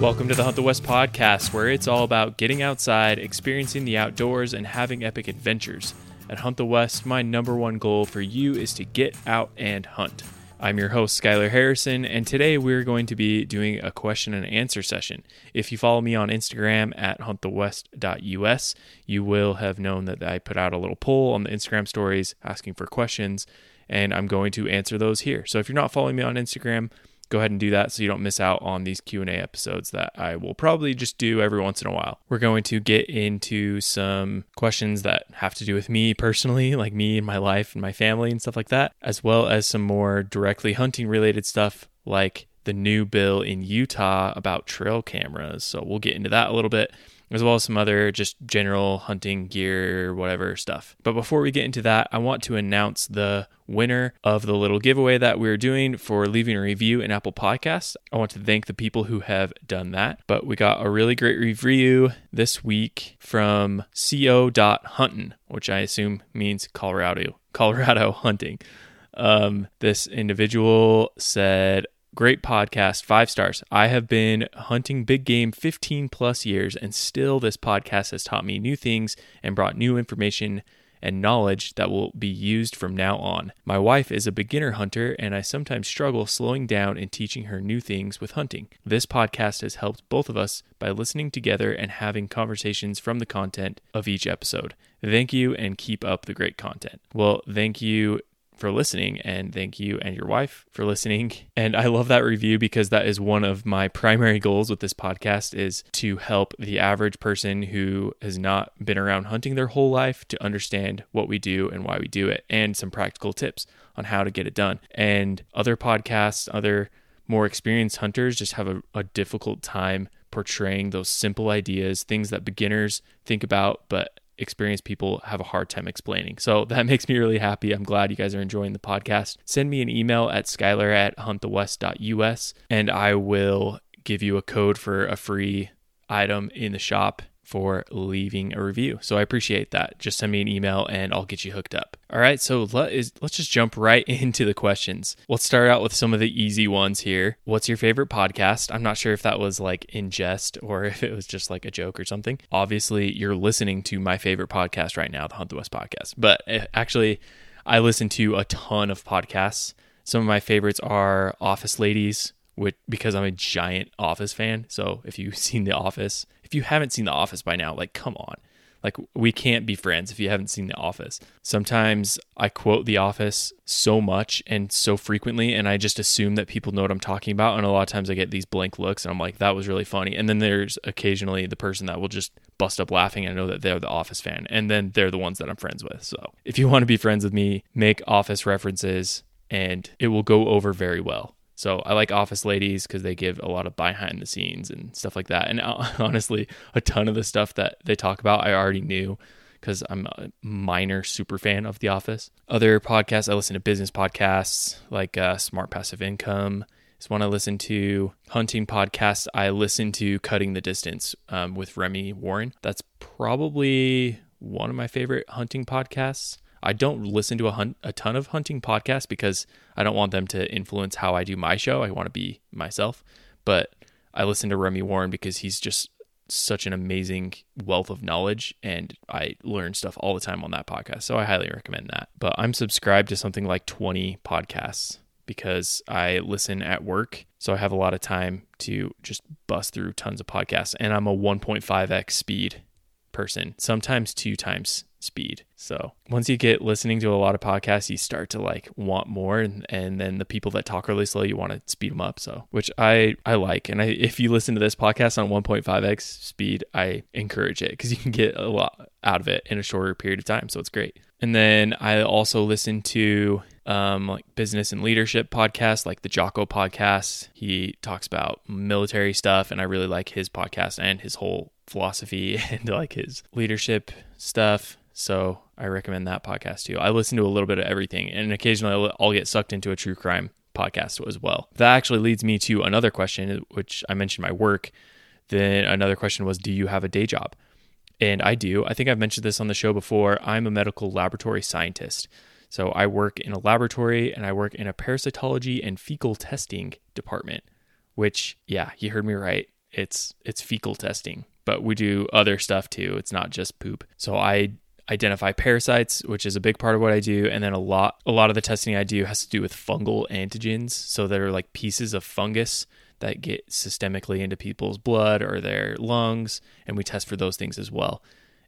Welcome to the Hunt the West podcast, where it's all about getting outside, experiencing the outdoors, and having epic adventures. At Hunt the West, my number one goal for you is to get out and hunt. I'm your host, Skylar Harrison, and today we're going to be doing a question and answer session. If you follow me on Instagram at huntthewest.us, you will have known that I put out a little poll on the Instagram stories asking for questions, and I'm going to answer those here. So if you're not following me on Instagram, go ahead and do that so you don't miss out on these q&a episodes that i will probably just do every once in a while. We're going to get into some questions that have to do with me personally like me and my life and my family and stuff like that as well as some more directly hunting related stuff like the new bill in utah about trail cameras. So we'll get into that a little bit as well as some other just general hunting gear, whatever stuff. But before we get into that, I want to announce the winner of the little giveaway that we're doing for leaving a review in Apple Podcasts. I want to thank the people who have done that. But we got a really great review this week from co.hunting, which I assume means Colorado, Colorado hunting. Um, this individual said, Great podcast, five stars. I have been hunting big game 15 plus years, and still, this podcast has taught me new things and brought new information and knowledge that will be used from now on. My wife is a beginner hunter, and I sometimes struggle slowing down and teaching her new things with hunting. This podcast has helped both of us by listening together and having conversations from the content of each episode. Thank you and keep up the great content. Well, thank you for listening and thank you and your wife for listening. And i love that review because that is one of my primary goals with this podcast is to help the average person who has not been around hunting their whole life to understand what we do and why we do it and some practical tips on how to get it done. And other podcasts other more experienced hunters just have a, a difficult time portraying those simple ideas things that beginners think about but experienced people have a hard time explaining. So that makes me really happy. I'm glad you guys are enjoying the podcast. Send me an email at skylar at huntthewest.us and I will give you a code for a free item in the shop for leaving a review. So I appreciate that. Just send me an email and I'll get you hooked up. All right, so let is let's just jump right into the questions. Let's start out with some of the easy ones here. What's your favorite podcast? I'm not sure if that was like in jest or if it was just like a joke or something. Obviously, you're listening to my favorite podcast right now, the Hunt the West podcast. But eh, actually, I listen to a ton of podcasts. Some of my favorites are Office Ladies, which because I'm a giant Office fan. So if you've seen The Office, if you haven't seen The Office by now, like come on. Like we can't be friends if you haven't seen The Office. Sometimes I quote The Office so much and so frequently and I just assume that people know what I'm talking about and a lot of times I get these blank looks and I'm like that was really funny. And then there's occasionally the person that will just bust up laughing and I know that they're the Office fan and then they're the ones that I'm friends with. So, if you want to be friends with me, make Office references and it will go over very well. So I like Office Ladies because they give a lot of behind the scenes and stuff like that. And honestly, a ton of the stuff that they talk about, I already knew because I'm a minor super fan of The Office. Other podcasts, I listen to business podcasts like uh, Smart Passive Income. Is one I listen to. Hunting podcasts, I listen to Cutting the Distance um, with Remy Warren. That's probably one of my favorite hunting podcasts. I don't listen to a, hunt, a ton of hunting podcasts because I don't want them to influence how I do my show. I want to be myself. But I listen to Remy Warren because he's just such an amazing wealth of knowledge and I learn stuff all the time on that podcast. So I highly recommend that. But I'm subscribed to something like 20 podcasts because I listen at work. So I have a lot of time to just bust through tons of podcasts and I'm a 1.5x speed person, sometimes two times speed. So once you get listening to a lot of podcasts, you start to like want more, and, and then the people that talk really slow, you want to speed them up. So which I I like, and I if you listen to this podcast on 1.5x speed, I encourage it because you can get a lot out of it in a shorter period of time. So it's great. And then I also listen to um, like business and leadership podcasts, like the Jocko podcast. He talks about military stuff, and I really like his podcast and his whole philosophy and like his leadership stuff. So I recommend that podcast too. I listen to a little bit of everything, and occasionally I'll get sucked into a true crime podcast as well. That actually leads me to another question, which I mentioned my work. Then another question was, do you have a day job? And I do. I think I've mentioned this on the show before. I'm a medical laboratory scientist. So I work in a laboratory and I work in a parasitology and fecal testing department, which, yeah, you heard me right. it's it's fecal testing, but we do other stuff too. It's not just poop. So I identify parasites, which is a big part of what I do, and then a lot a lot of the testing I do has to do with fungal antigens. So there are like pieces of fungus that get systemically into people's blood or their lungs, and we test for those things as well.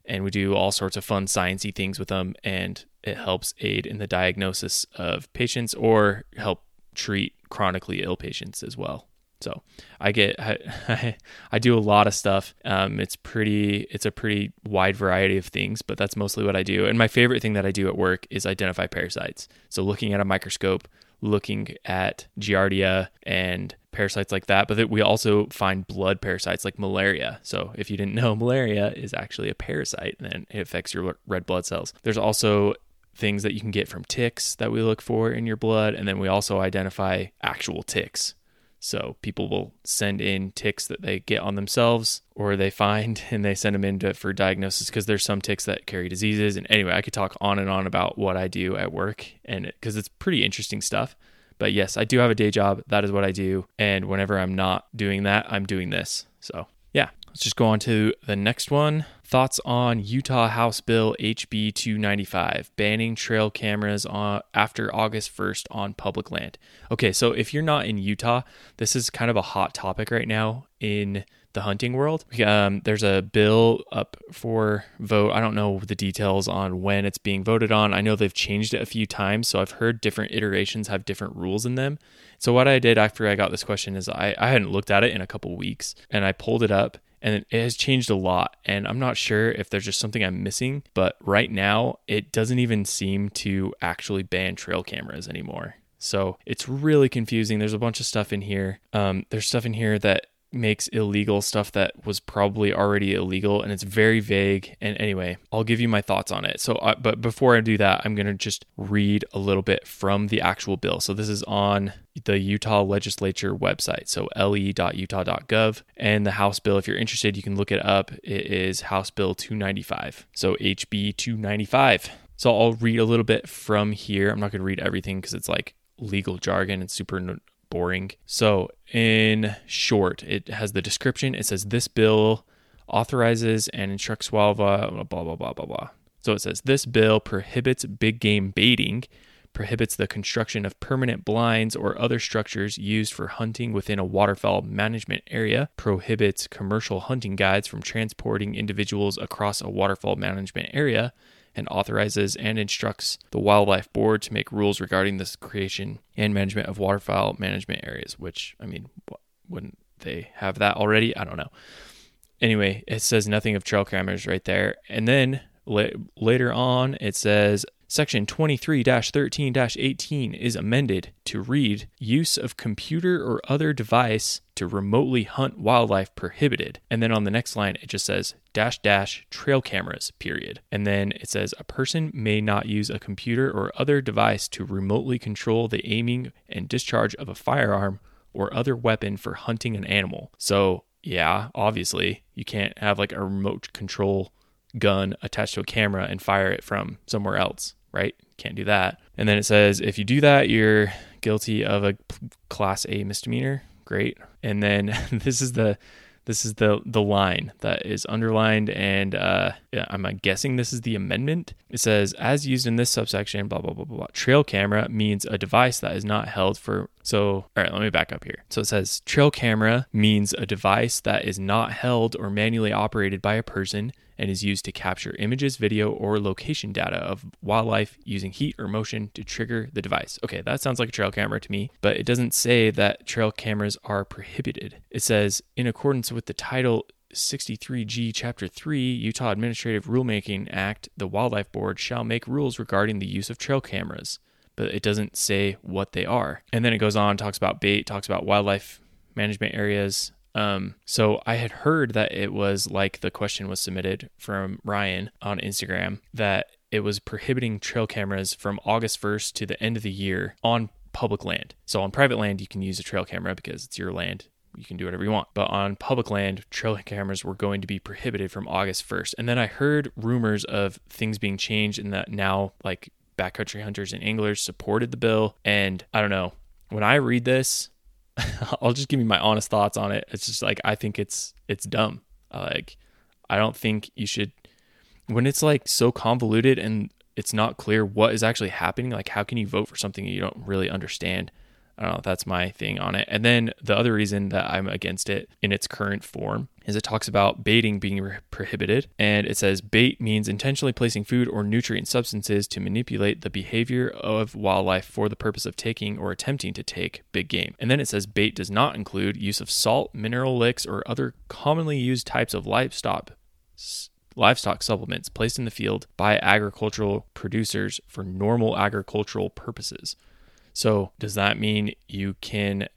And we do all sorts of fun sciencey things with them, and it helps aid in the diagnosis of patients or help treat chronically ill patients as well. So I get I, I do a lot of stuff. Um, it's pretty it's a pretty wide variety of things, but that's mostly what I do. And my favorite thing that I do at work is identify parasites. So looking at a microscope, looking at giardia and parasites like that. But we also find blood parasites like malaria. So if you didn't know, malaria is actually a parasite and it affects your red blood cells. There's also things that you can get from ticks that we look for in your blood. And then we also identify actual ticks. So people will send in ticks that they get on themselves or they find and they send them in to, for diagnosis because there's some ticks that carry diseases. And anyway, I could talk on and on about what I do at work and because it, it's pretty interesting stuff. But yes, I do have a day job. That is what I do. And whenever I'm not doing that, I'm doing this. So yeah, let's just go on to the next one. Thoughts on Utah House Bill HB 295 banning trail cameras on, after August 1st on public land. Okay, so if you're not in Utah, this is kind of a hot topic right now in the hunting world. Um, there's a bill up for vote. I don't know the details on when it's being voted on. I know they've changed it a few times, so I've heard different iterations have different rules in them. So what I did after I got this question is I, I hadn't looked at it in a couple weeks, and I pulled it up and it has changed a lot. And I'm not sure if there's just something I'm missing, but right now it doesn't even seem to actually ban trail cameras anymore. So it's really confusing. There's a bunch of stuff in here. Um, there's stuff in here that makes illegal stuff that was probably already illegal and it's very vague. And anyway i'll give you my thoughts on it. So uh, but before i do that i'm going to just read a little bit from the actual bill. So this is on the utah legislature website. So le.utah.gov and the house bill if you're interested you can look it up. It is house bill 295 so hb 295 so i'll read a little bit from here. I'm not going to read everything because it's like legal jargon and super boring. So, in short, it has the description. It says this bill authorizes and instructs WALVA, blah, blah, blah, blah, blah. So it says this bill prohibits big game baiting, prohibits the construction of permanent blinds or other structures used for hunting within a waterfowl management area, prohibits commercial hunting guides from transporting individuals across a waterfowl management area, and authorizes and instructs the Wildlife Board to make rules regarding the creation and management of waterfowl management areas, which, I mean, wouldn't they have that already? I don't know. Anyway, it says nothing of trail cameras right there. And then later on, it says Section 23 13 18 is amended to read Use of computer or other device to remotely hunt wildlife prohibited. And then on the next line, it just says dash dash trail cameras, period. And then it says a person may not use a computer or other device to remotely control the aiming and discharge of a firearm or other weapon for hunting an animal. So, yeah, obviously, you can't have like a remote control gun attached to a camera and fire it from somewhere else right? Can't do that. And then it says if you do that, you're guilty of a class A misdemeanor. Great. And then this is the this is the the line that is underlined and uh, i'm guessing this is the amendment it says as used in this subsection blah blah blah blah trail camera means a device that is not held for so all right let me back up here so it says trail camera means a device that is not held or manually operated by a person and is used to capture images, video, or location data of wildlife using heat or motion to trigger the device. Okay, that sounds like a trail camera to me, but it doesn't say that trail cameras are prohibited. It says, in accordance with the title 63G Chapter 3 Utah Administrative Rulemaking Act, the Wildlife Board shall make rules regarding the use of trail cameras, but it doesn't say what they are. And then it goes on, talks about bait, talks about wildlife management areas, um, so I had heard that it was like the question was submitted from Ryan on Instagram that it was prohibiting trail cameras from August 1st to the end of the year on public land. So on private land, you can use a trail camera because it's your land. You can do whatever you want. But on public land, trail cameras were going to be prohibited from August 1st. And then I heard rumors of things being changed and that now, like, backcountry hunters and anglers supported the bill. And I don't know. When I read this, I'll just give you my honest thoughts on it. It's just like I think it's it's dumb. Like I don't think you should when it's like so convoluted and it's not clear what is actually happening. Like how can you vote for something you don't really understand? I don't know. That's my thing on it. And then the other reason that I'm against it in its current form is it talks about baiting being re- prohibited. And it says bait means intentionally placing food or nutrient substances to manipulate the behavior of wildlife for the purpose of taking or attempting to take big game. And then it says bait does not include use of salt, mineral licks, or other commonly used types of livestock livestock supplements placed in the field by agricultural producers for normal agricultural purposes. So, does that mean you can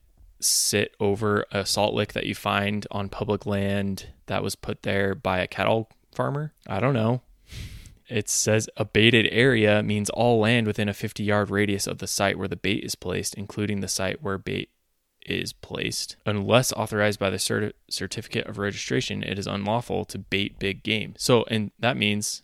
sit over a salt lick that you find on public land that was put there by a cattle farmer? I don't know. It says a baited area means all land within a 50 yard radius of the site where the bait is placed, including the site where bait is placed. Unless authorized by the certi- certificate of registration, it is unlawful to bait big game. So, and that means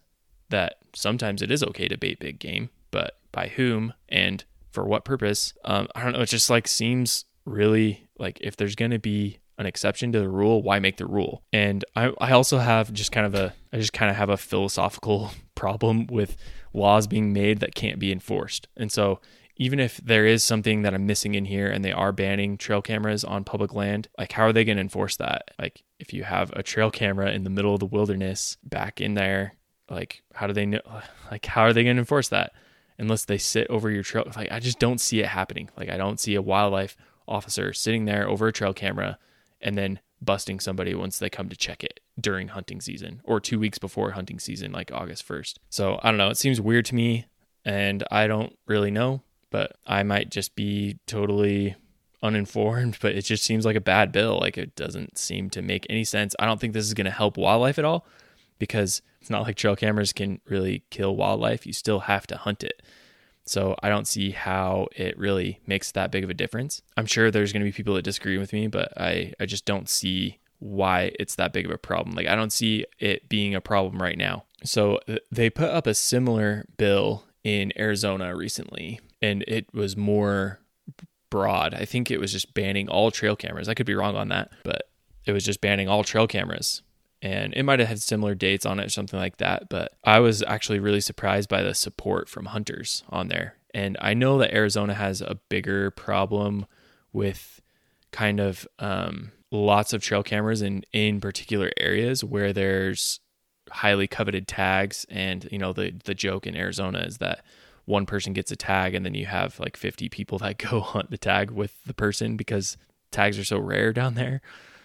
that sometimes it is okay to bait big game, but by whom and for what purpose? Um, I don't know. It just like seems really like if there's going to be an exception to the rule, why make the rule? And I, I also have just kind of a, I just kind of have a philosophical problem with laws being made that can't be enforced. And so even if there is something that I'm missing in here and they are banning trail cameras on public land, like how are they going to enforce that? Like if you have a trail camera in the middle of the wilderness back in there, like how do they know like how are they going to enforce that? unless they sit over your trail. Like I just don't see it happening. Like I don't see a wildlife officer sitting there over a trail camera and then busting somebody once they come to check it during hunting season or two weeks before hunting season, like August 1st. So I don't know. It seems weird to me and I don't really know, but I might just be totally uninformed, but it just seems like a bad bill. Like it doesn't seem to make any sense. I don't think this is going to help wildlife at all because it's not like trail cameras can really kill wildlife. You still have to hunt it. So I don't see how it really makes that big of a difference. I'm sure there's going to be people that disagree with me, but I, I just don't see why it's that big of a problem. Like I don't see it being a problem right now. So they put up a similar bill in Arizona recently and it was more broad. I think it was just banning all trail cameras. I could be wrong on that, but it was just banning all trail cameras and it might have had similar dates on it or something like that. But I was actually really surprised by the support from hunters on there. And I know that Arizona has a bigger problem with kind of um, lots of trail cameras in in particular areas where there's highly coveted tags. And you know the the joke in Arizona is that one person gets a tag and then you have like 50 people that go hunt the tag with the person because tags are so rare down there.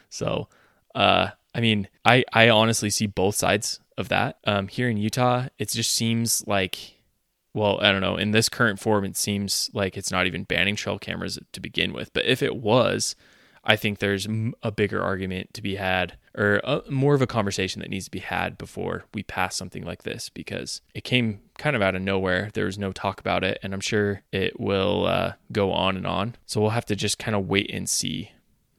So uh, I mean, I, I honestly see both sides of that. Um, here in Utah, it just seems like, well, I don't know. In this current form, it seems like it's not even banning trail cameras to begin with. But if it was, I think there's a bigger argument to be had, or a, more of a conversation that needs to be had before we pass something like this, because it came kind of out of nowhere. There was no talk about it, and I'm sure it will uh, go on and on. So we'll have to just kind of wait and see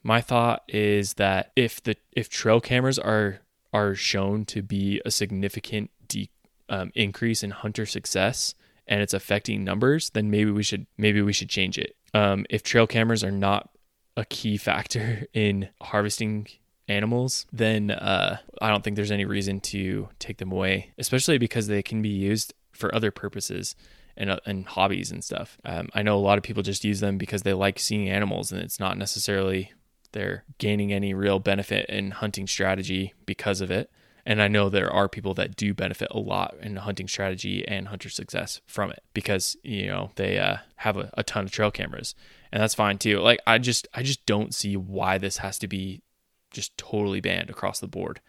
my thought is that if the if trail cameras are are shown to be a significant de- um, increase in hunter success and it's affecting numbers, then maybe we should maybe we should change it. Um, if trail cameras are not a key factor in harvesting animals, then uh, I don't think there's any reason to take them away, especially because they can be used for other purposes and, uh, and hobbies and stuff. Um, I know a lot of people just use them because they like seeing animals, and it's not necessarily they're gaining any real benefit in hunting strategy because of it. And I know there are people that do benefit a lot in hunting strategy and hunter success from it because, you know, they uh, have a, a ton of trail cameras and that's fine too. Like, I just, I just don't see why this has to be just totally banned across the board.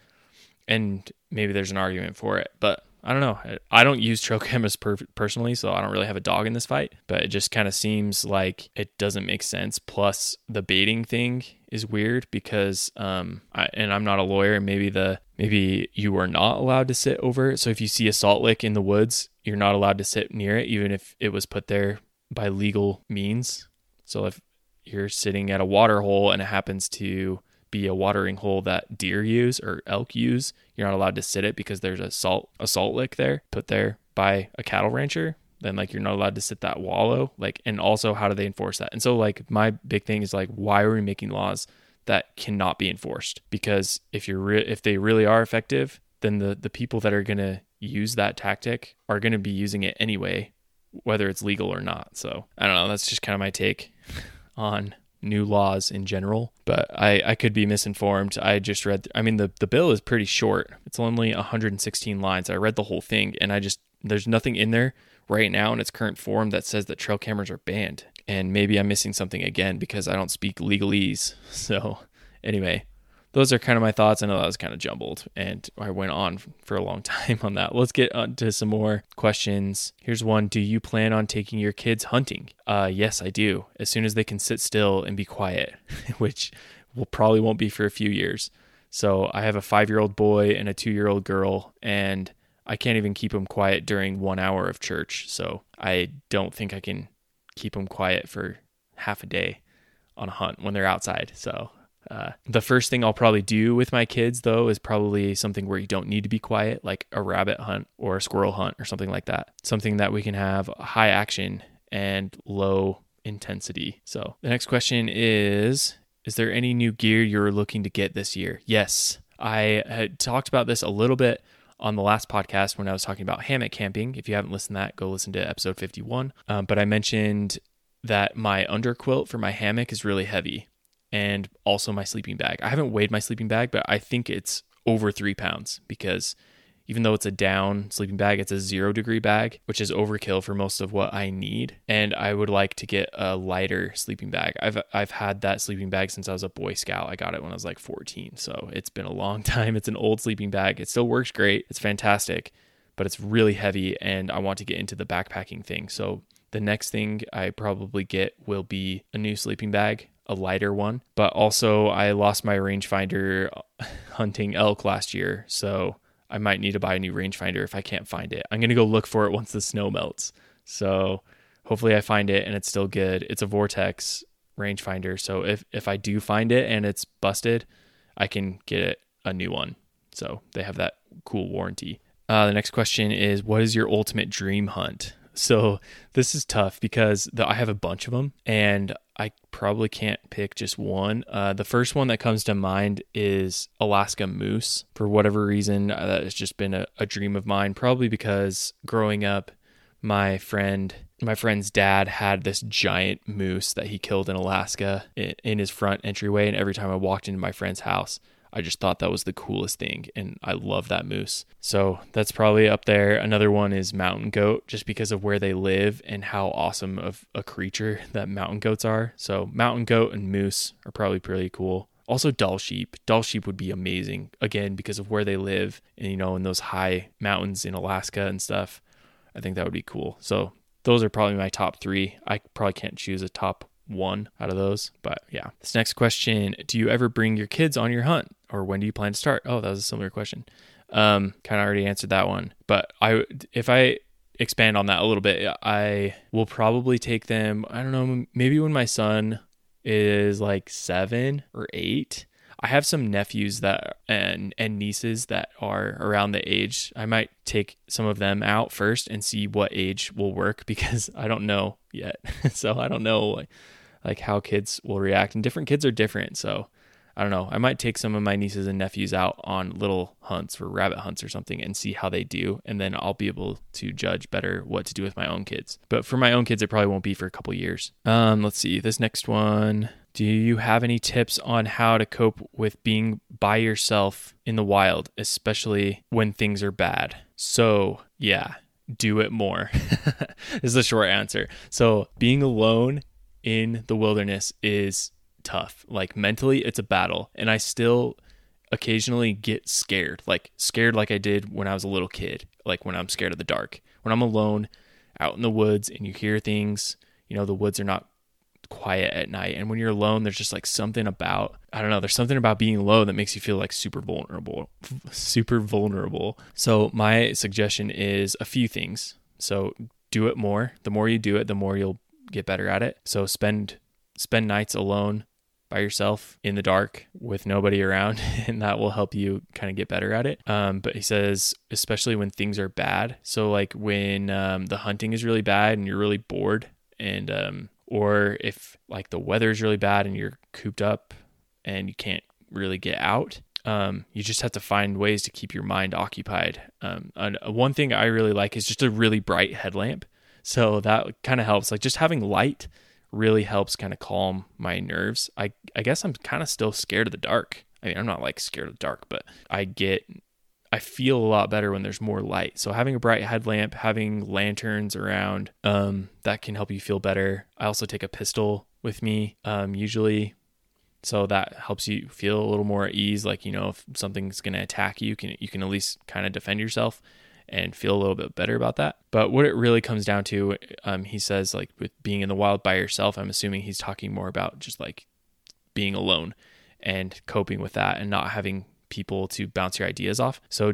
And maybe there's an argument for it, but I don't know. I don't use trail cameras per- personally, so I don't really have a dog in this fight. But it just kind of seems like it doesn't make sense. Plus, the baiting thing is weird because, um, I, and I'm not a lawyer. And maybe the maybe you are not allowed to sit over it. So if you see a salt lick in the woods, you're not allowed to sit near it, even if it was put there by legal means. So if you're sitting at a water hole and it happens to be a watering hole that deer use or elk use. You're not allowed to sit it because there's a salt a salt lick there put there by a cattle rancher. Then like you're not allowed to sit that wallow. Like, and also how do they enforce that? And so like my big thing is like, why are we making laws that cannot be enforced? Because if you're re- if they really are effective, then the the people that are gonna use that tactic are gonna be using it anyway, whether it's legal or not. So I don't know. That's just kind of my take on new laws in general, but I, I could be misinformed. I just read, I mean, the, the bill is pretty short. It's only 116 lines. I read the whole thing and I just, there's nothing in there right now in its current form that says that trail cameras are banned. And maybe I'm missing something again because I don't speak legalese. So, anyway, those are kind of my thoughts. I know that was kind of jumbled and I went on for a long time on that. Let's get on to some more questions. Here's one Do you plan on taking your kids hunting? Uh, yes, I do. As soon as they can sit still and be quiet, which will probably won't be for a few years. So I have a five year old boy and a two year old girl, and I can't even keep them quiet during one hour of church. So I don't think I can keep them quiet for half a day on a hunt when they're outside. So uh, the first thing I'll probably do with my kids, though, is probably something where you don't need to be quiet, like a rabbit hunt or a squirrel hunt or something like that. Something that we can have high action and low intensity. So the next question is Is there any new gear you're looking to get this year? Yes. I had talked about this a little bit on the last podcast when I was talking about hammock camping. If you haven't listened to that, go listen to episode 51. Um, but I mentioned that my underquilt for my hammock is really heavy and also my sleeping bag. I haven't weighed my sleeping bag, but I think it's over three pounds because even though it's a down sleeping bag, it's a zero degree bag, which is overkill for most of what I need. And I would like to get a lighter sleeping bag. I've I've had that sleeping bag since I was a Boy Scout. I got it when I was like 14, so it's been a long time. It's an old sleeping bag. It still works great. It's fantastic, but it's really heavy, and I want to get into the backpacking thing. So the next thing I probably get will be a new sleeping bag a lighter one. But also, I lost my rangefinder hunting elk last year, so I might need to buy a new rangefinder if I can't find it. I'm gonna go look for it once the snow melts. So hopefully, I find it and it's still good. It's a Vortex rangefinder, so if if I do find it and it's busted, I can get a new one. So they have that cool warranty. Uh, the next question is, what is your ultimate dream hunt? So this is tough because the, I have a bunch of them, and I probably can't pick just one. Uh, the first one that comes to mind is Alaska moose. For whatever reason, uh, that has just been a, a dream of mine. Probably because growing up, my friend my friend's dad had this giant moose that he killed in Alaska in, in his front entryway, and every time I walked into my friend's house, I just thought that was the coolest thing, and I love that moose. So that's probably up there. Another one is mountain goat, just because of where they live and how awesome of a creature that mountain goats are. So mountain goat and moose are probably pretty cool. Also, Dall sheep. Dall sheep would be amazing again because of where they live and you know in those high mountains in Alaska and stuff. I think that would be cool. So those are probably my top three. I probably can't choose a top one out of those. But yeah. This next question Do you ever bring your kids on your hunt? Or when do you plan to start? Oh, that was a similar question. Um, kind of already answered that one. But I, if I expand on that a little bit, I will probably take them, I don't know, maybe when my son is like seven or eight. I have some nephews that and and nieces that are around the age. I might take some of them out first and see what age will work because I don't know yet. so I don't know like how kids will react and different kids are different so i don't know. I might take some of my nieces and nephews out on little hunts or rabbit hunts or something and see how they do and then i'll be able to judge better what to do with my own kids. But for my own kids it probably won't be for a couple years. Um let's see this next one. Do you have any tips on how to cope with being by yourself in the wild especially when things are bad? So yeah do it more. Is the short answer. So being alone in the wilderness is tough. Like mentally, it's a battle. And I still occasionally get scared, like scared like I did when I was a little kid, like when I'm scared of the dark. When I'm alone out in the woods and you hear things, you know, the woods are not quiet at night. And when you're alone, there's just like something about, I don't know, there's something about being alone that makes you feel like super vulnerable, super vulnerable. So, my suggestion is a few things. So, do it more. The more you do it, the more you'll get better at it. So spend spend nights alone by yourself in the dark with nobody around, and that will help you kind of get better at it. Um, but he says, especially when things are bad. So, like when um, the hunting is really bad and you're really bored, and um, or if like the weather is really bad and you're cooped up and you can't really get out. Um, you just have to find ways to keep your mind occupied. Um, and one thing I really like is just a really bright headlamp. So that kind of helps. Like just having light really helps kind of calm my nerves. I I guess I'm kind of still scared of the dark. I mean, I'm not like scared of the dark, but I get I feel a lot better when there's more light. So having a bright headlamp, having lanterns around, um, that can help you feel better. I also take a pistol with me, um, usually. So that helps you feel a little more at ease. Like, you know, if something's going to attack you, you can, you can at least kind of defend yourself and feel a little bit better about that. But what it really comes down to, um, he says, like with being in the wild by yourself, I'm assuming he's talking more about just like being alone and coping with that and not having people to bounce your ideas off. So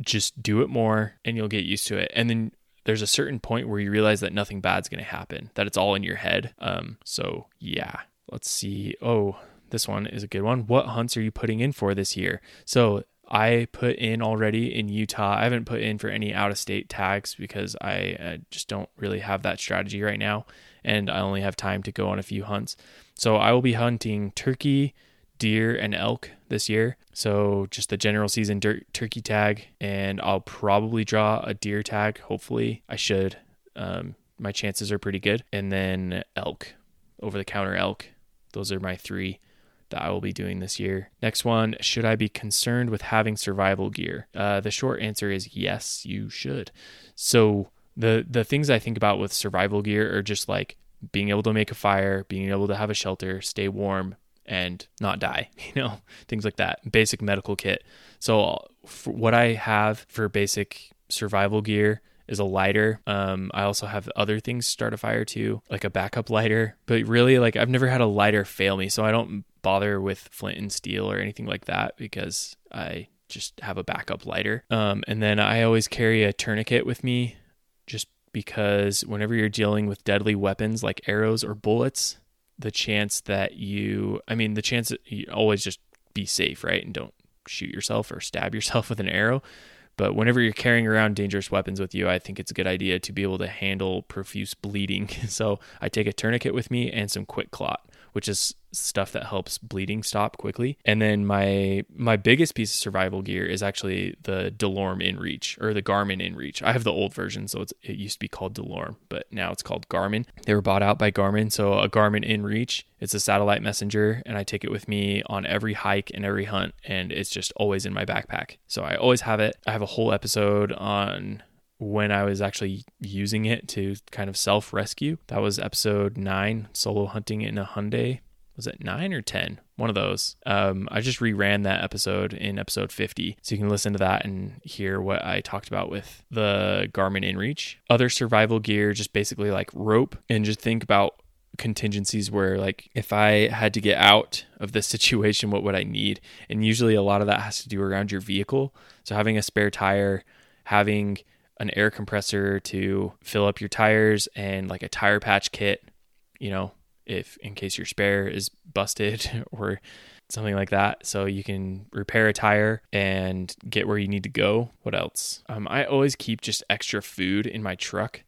just do it more and you'll get used to it. And then there's a certain point where you realize that nothing bad's going to happen, that it's all in your head. Um, so yeah, let's see. Oh, this one is a good one. What hunts are you putting in for this year? So I put in already in Utah. I haven't put in for any out of state tags because I uh, just don't really have that strategy right now. And I only have time to go on a few hunts. So I will be hunting turkey, deer, and elk this year. So just the general season turkey tag. And I'll probably draw a deer tag. Hopefully, I should. Um, my chances are pretty good. And then elk, over the counter elk. Those are my three that I will be doing this year. Next one, should I be concerned with having survival gear? Uh, the short answer is yes, you should. So the the things I think about with survival gear are just like being able to make a fire, being able to have a shelter, stay warm, and not die. You know, things like that. Basic medical kit. So what I have for basic survival gear is a lighter. Um, I also have other things start a fire too, like a backup lighter. But really, like I've never had a lighter fail me, so I don't bother with flint and steel or anything like that because I just have a backup lighter. Um, and then I always carry a tourniquet with me just because whenever you're dealing with deadly weapons like arrows or bullets, the chance that you, I mean, the chance that you always just be safe, right? And don't shoot yourself or stab yourself with an arrow. But whenever you're carrying around dangerous weapons with you, I think it's a good idea to be able to handle profuse bleeding. So I take a tourniquet with me and some QuikClot which is stuff that helps bleeding stop quickly. And then my my biggest piece of survival gear is actually the DeLorme InReach or the Garmin InReach. I have the old version, so it used to be called DeLorme, but now it's called Garmin. They were bought out by Garmin, so a Garmin InReach. It's a satellite messenger, and I take it with me on every hike and every hunt, and it's just always in my backpack. So I always have it. I have a whole episode on when I was actually using it to kind of self rescue. That was episode nine, solo hunting in a Hyundai. Was it nine or 10? One of those. Um, I just reran that episode in episode 50. So you can listen to that and hear what I talked about with the Garmin InReach. Other survival gear, just basically like rope, and just think about contingencies where like if I had to get out of this situation, what would I need? And usually a lot of that has to do around your vehicle. So having a spare tire, having an air compressor to fill up your tires and like a tire patch kit, you know, if in case your spare is busted or something like that. So you can repair a tire and get where you need to go. What else? Um, I always keep just extra food in my truck,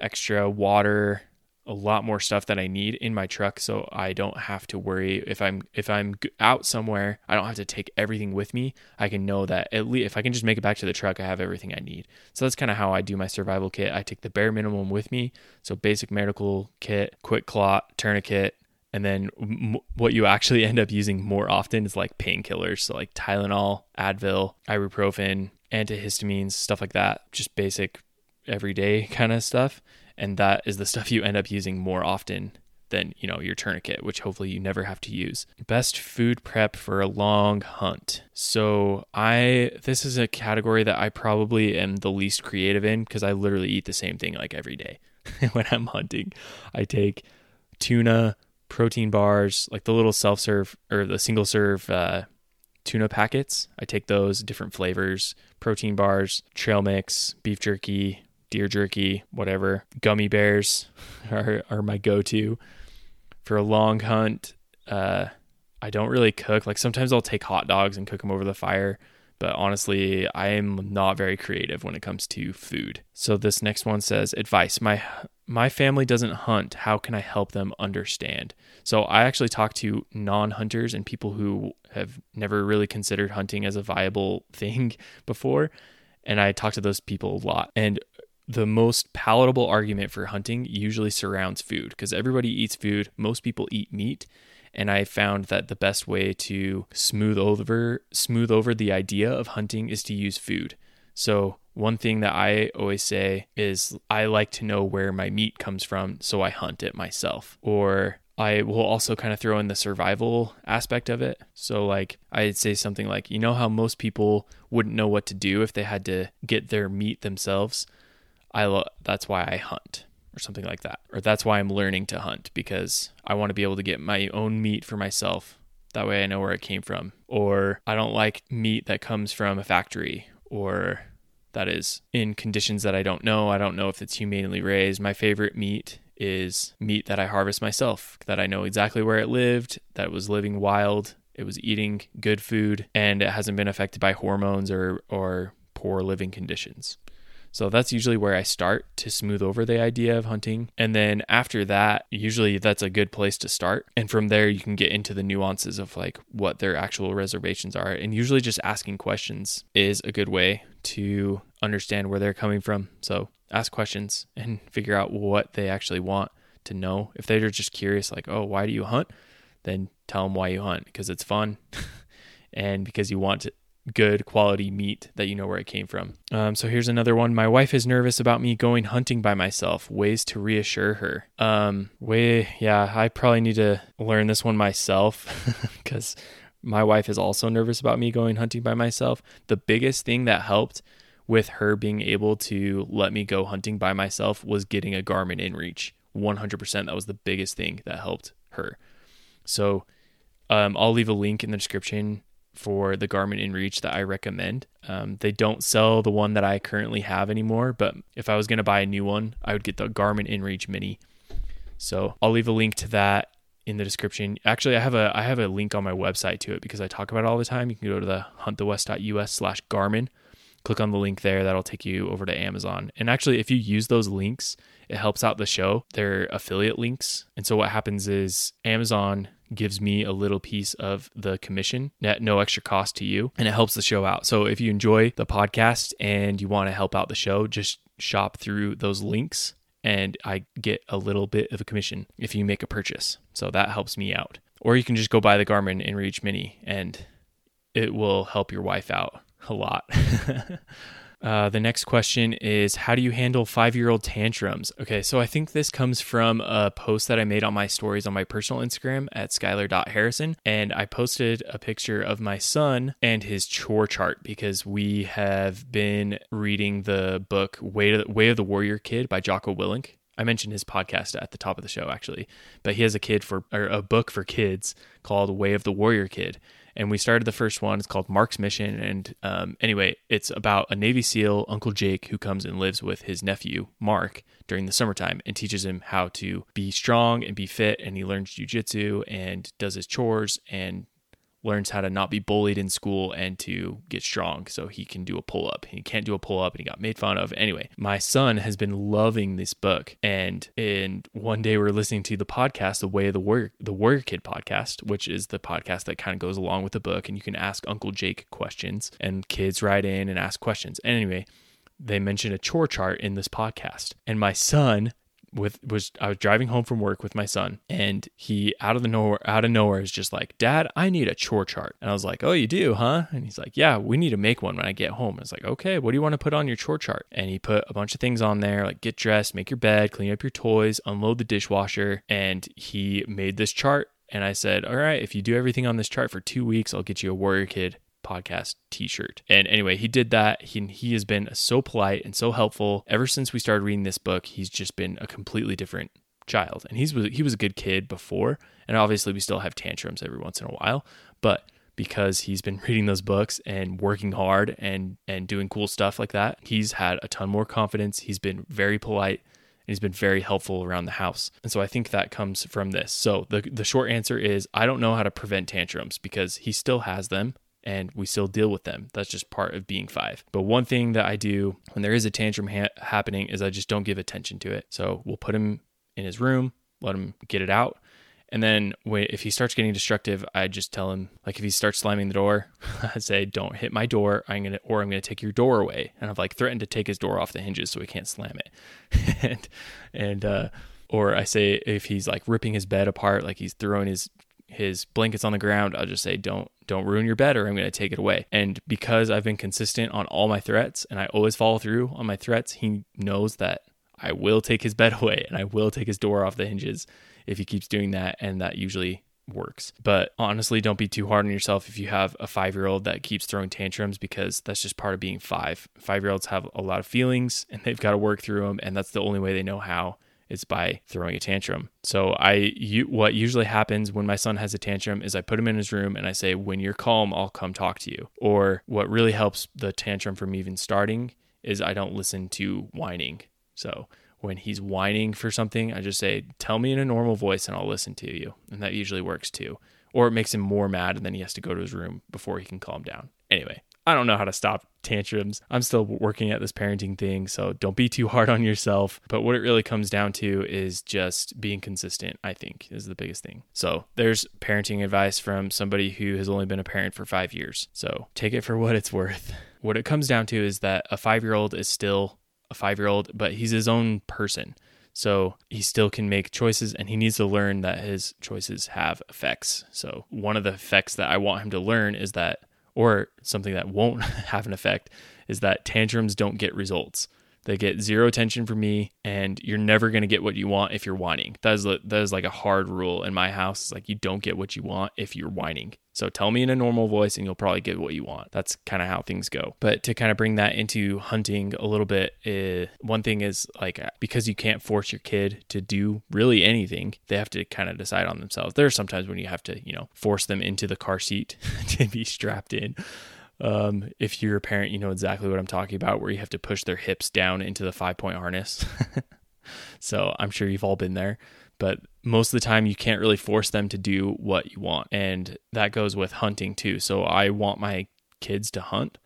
extra water, a lot more stuff that I need in my truck so I don't have to worry. If I'm if I'm out somewhere I don't have to take everything with me. I can know that at least if I can just make it back to the truck I have everything I need. So that's kind of how I do my survival kit. I take the bare minimum with me. So basic medical kit QuikClot, tourniquet and then m- what you actually end up using more often is like painkillers. So like Tylenol Advil ibuprofen antihistamines stuff like that. Just basic everyday kind of stuff and that is the stuff you end up using more often than you know your tourniquet which hopefully you never have to use. Best food prep for a long hunt. So i this is a category that i probably am the least creative in because i literally eat the same thing like every day. When i'm hunting i take tuna protein bars like the little self-serve or the single serve uh, tuna packets. I take those different flavors protein bars trail mix beef jerky deer jerky, whatever. Gummy bears are, are my go to. For a long hunt, Uh, I don't really cook. Like sometimes I'll take hot dogs and cook them over the fire, but honestly, I am not very creative when it comes to food. So this next one says advice. My my family doesn't hunt. How can I help them understand? So I actually talk to non-hunters and people who have never really considered hunting as a viable thing before, and I talk to those people a lot. And the most palatable argument for hunting usually surrounds food because everybody eats food. Most people eat meat and I found that the best way to smooth over smooth over the idea of hunting is to use food. So one thing that I always say is I like to know where my meat comes from, so I hunt it myself. Or I will also kind of throw in the survival aspect of it. So, like, I'd say something like, you know, how most people wouldn't know what to do if they had to get their meat themselves? I lo- that's why I hunt or something like that. Or that's why I'm learning to hunt because I want to be able to get my own meat for myself. That way I know where it came from. Or I don't like meat that comes from a factory or that is in conditions that I don't know. I don't know if it's humanely raised. My favorite meat is meat that I harvest myself, that I know exactly where it lived, that it was living wild, it was eating good food, and it hasn't been affected by hormones or, or poor living conditions. So that's usually where I start to smooth over the idea of hunting. And then after that, usually that's a good place to start. And from there, you can get into the nuances of like what their actual reservations are. And usually just asking questions is a good way to understand where they're coming from. So ask questions and figure out what they actually want to know. If they're just curious, like, oh, why do you hunt? Then tell them why you hunt because it's fun and because you want to, good quality meat that you know where it came from. Um, so here's another one. My wife is nervous about me going hunting by myself. Ways to reassure her. Um, way, yeah, I probably need to learn this one myself because my wife is also nervous about me going hunting by myself. The biggest thing that helped with her being able to let me go hunting by myself was getting a Garmin InReach. 100%. That was the biggest thing that helped her. So um, I'll leave a link in the description for the Garmin InReach that I recommend. Um, they don't sell the one that I currently have anymore, but if I was going to buy a new one, I would get the Garmin InReach Mini. So I'll leave a link to that in the description. Actually, I have a I have a link on my website to it because I talk about it all the time. You can go to the huntthewest.us slash Garmin, click on the link there. That'll take you over to Amazon. And actually, if you use those links, it helps out the show. They're affiliate links. And so what happens is Amazon gives me a little piece of the commission at no extra cost to you and it helps the show out. So if you enjoy the podcast and you want to help out the show, just shop through those links and I get a little bit of a commission if you make a purchase. So that helps me out. Or you can just go buy the Garmin InReach Mini and it will help your wife out a lot. Uh, the next question is How do you handle five year old tantrums? Okay, so I think this comes from a post that I made on my stories on my personal Instagram at skylar.harrison. And I posted a picture of my son and his chore chart because we have been reading the book Way, to, Way of the Warrior Kid by Jocko Willink. I mentioned his podcast at the top of the show actually, but he has a kid for or a book for kids called Way of the Warrior Kid, and we started the first one. It's called Mark's Mission. And um, anyway, it's about a Navy SEAL, Uncle Jake, who comes and lives with his nephew, Mark, during the summertime and teaches him how to be strong and be fit. And he learns jujitsu and does his chores and learns how to not be bullied in school and to get strong so he can do a pull up. He can't do a pull up and he got made fun of. Anyway, my son has been loving this book and and one day we're listening to the podcast The Way of the Warrior the Warrior Kid podcast, which is the podcast that kind of goes along with the book and you can ask Uncle Jake questions and kids write in and ask questions. And anyway, they mentioned a chore chart in this podcast. And my son with was I was driving home from work with my son and he out of the nowhere out of nowhere is just like, "Dad, I need a chore chart." And I was like, "Oh, you do, huh?" And he's like, "Yeah, we need to make one when I get home." I was like, "Okay, what do you want to put on your chore chart?" And he put a bunch of things on there like get dressed, make your bed, clean up your toys, unload the dishwasher, and he made this chart and I said, "All right, if you do everything on this chart for 2 weeks, I'll get you a Warrior Kid podcast t-shirt. And anyway, he did that. He he has been so polite and so helpful ever since we started reading this book. He's just been a completely different child. And he's he was a good kid before, and obviously we still have tantrums every once in a while, but because he's been reading those books and working hard and and doing cool stuff like that, he's had a ton more confidence. He's been very polite and he's been very helpful around the house. And so I think that comes from this. So the the short answer is I don't know how to prevent tantrums because he still has them and we still deal with them. That's just part of being five. But one thing that I do when there is a tantrum ha- happening is I just don't give attention to it. So we'll put him in his room, let him get it out. And then if he starts getting destructive, I just tell him, like if he starts slamming the door, I say, "Don't hit my door. I'm gonna, or I'm gonna take your door away." And I've like threatened to take his door off the hinges so he can't slam it. and and uh, or I say if he's like ripping his bed apart, like he's throwing his his blankets on the ground, I'll just say, don't don't ruin your bed or I'm going to take it away. And because I've been consistent on all my threats and I always follow through on my threats, he knows that I will take his bed away and I will take his door off the hinges if he keeps doing that and that usually works. But honestly, don't be too hard on yourself if you have a 5-year-old that keeps throwing tantrums because that's just part of being 5. 5-year-olds have a lot of feelings and they've got to work through them and that's the only way they know how is by throwing a tantrum. So I you, what usually happens when my son has a tantrum is I put him in his room and I say when you're calm I'll come talk to you. Or what really helps the tantrum from even starting is I don't listen to whining. So when he's whining for something, I just say tell me in a normal voice and I'll listen to you. And that usually works too. Or it makes him more mad and then he has to go to his room before he can calm down. Anyway, I don't know how to stop tantrums. I'm still working at this parenting thing, so don't be too hard on yourself. But what it really comes down to is just being consistent, I think, is the biggest thing. So there's parenting advice from somebody who has only been a parent for five years. So take it for what it's worth. What it comes down to is that a five year old is still a five year old, but he's his own person. So he still can make choices and he needs to learn that his choices have effects. So one of the effects that I want him to learn is that or something that won't have an effect is that tantrums don't get results. They get zero attention from me, and you're never to get what you want if you're whining. That is, that is like a hard rule in my house. It's like you don't get what you want if you're whining. So tell me in a normal voice, and you'll probably get what you want. That's kind of how things go. But to kind of bring that into hunting a little bit, uh, one thing is like because you can't force your kid to do really anything, they have to kind of decide on themselves. There are sometimes when you have to, you know, force them into the car seat to be strapped in. Um, if you're a parent, you know exactly what I'm talking about, where you have to push their hips down into the five point harness. so I'm sure you've all been there. But most of the time, you can't really force them to do what you want. And that goes with hunting too. So I want my kids to hunt,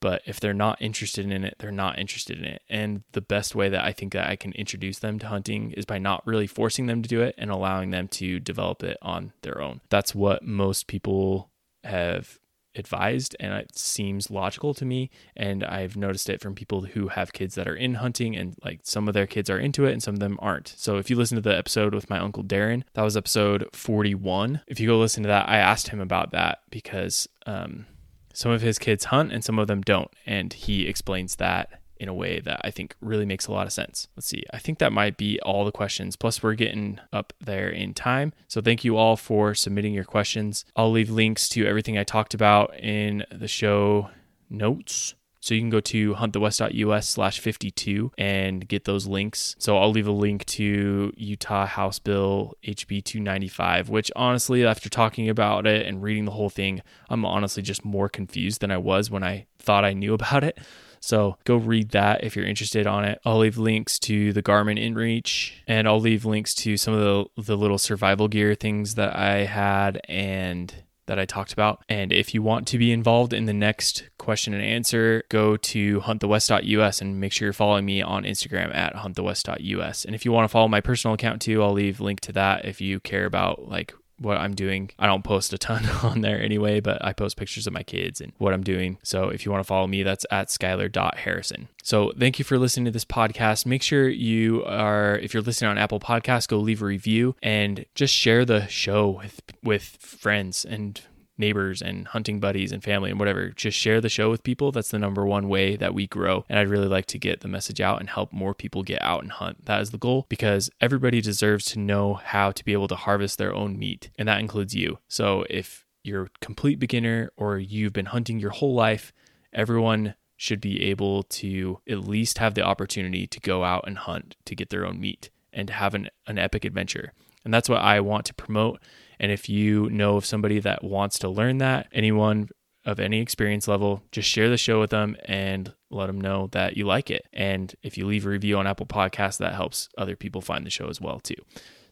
but if they're not interested in it, they're not interested in it. And the best way that I think that I can introduce them to hunting is by not really forcing them to do it and allowing them to develop it on their own. That's what most people have advised and it seems logical to me and i've noticed it from people who have kids that are in hunting and like some of their kids are into it and some of them aren't. So if you listen to the episode with my uncle darren that was episode 41 if you go listen to that i asked him about that because um, some of his kids hunt and some of them don't and he explains that in a way that I think really makes a lot of sense. Let's see. I think that might be all the questions. Plus, we're getting up there in time. So, thank you all for submitting your questions. I'll leave links to everything I talked about in the show notes. So you can go to huntthewest.us slash 52 and get those links. So I'll leave a link to Utah House Bill HB 295, which honestly, after talking about it and reading the whole thing, I'm honestly just more confused than I was when I thought I knew about it. So go read that if you're interested on it. I'll leave links to the Garmin InReach and I'll leave links to some of the, the little survival gear things that I had and that I talked about. And if you want to be involved in the next question and answer, go to huntthewest.us and make sure you're following me on Instagram at huntthewest.us. And if you want to follow my personal account too, I'll leave link to that if you care about like what I'm doing. I don't post a ton on there anyway, but I post pictures of my kids and what I'm doing. So if you want to follow me, that's at skylar.harrison. So thank you for listening to this podcast. Make sure you are, if you're listening on Apple Podcasts, go leave a review and just share the show with with friends and neighbors and hunting buddies and family and whatever. Just share the show with people. That's the number one way that we grow. And I'd really like to get the message out and help more people get out and hunt. That is the goal because everybody deserves to know how to be able to harvest their own meat. And that includes you. So if you're a complete beginner or you've been hunting your whole life, everyone should be able to at least have the opportunity to go out and hunt to get their own meat and to have an, an epic adventure. And that's what I want to promote and if you know of somebody that wants to learn that, anyone of any experience level, just share the show with them and let them know that you like it. And if you leave a review on Apple Podcasts, that helps other people find the show as well too.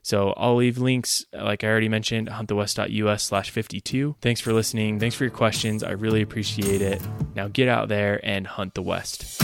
So I'll leave links, like I already mentioned, huntthewest.us slash 52. Thanks for listening. Thanks for your questions. I really appreciate it. Now get out there and hunt the West.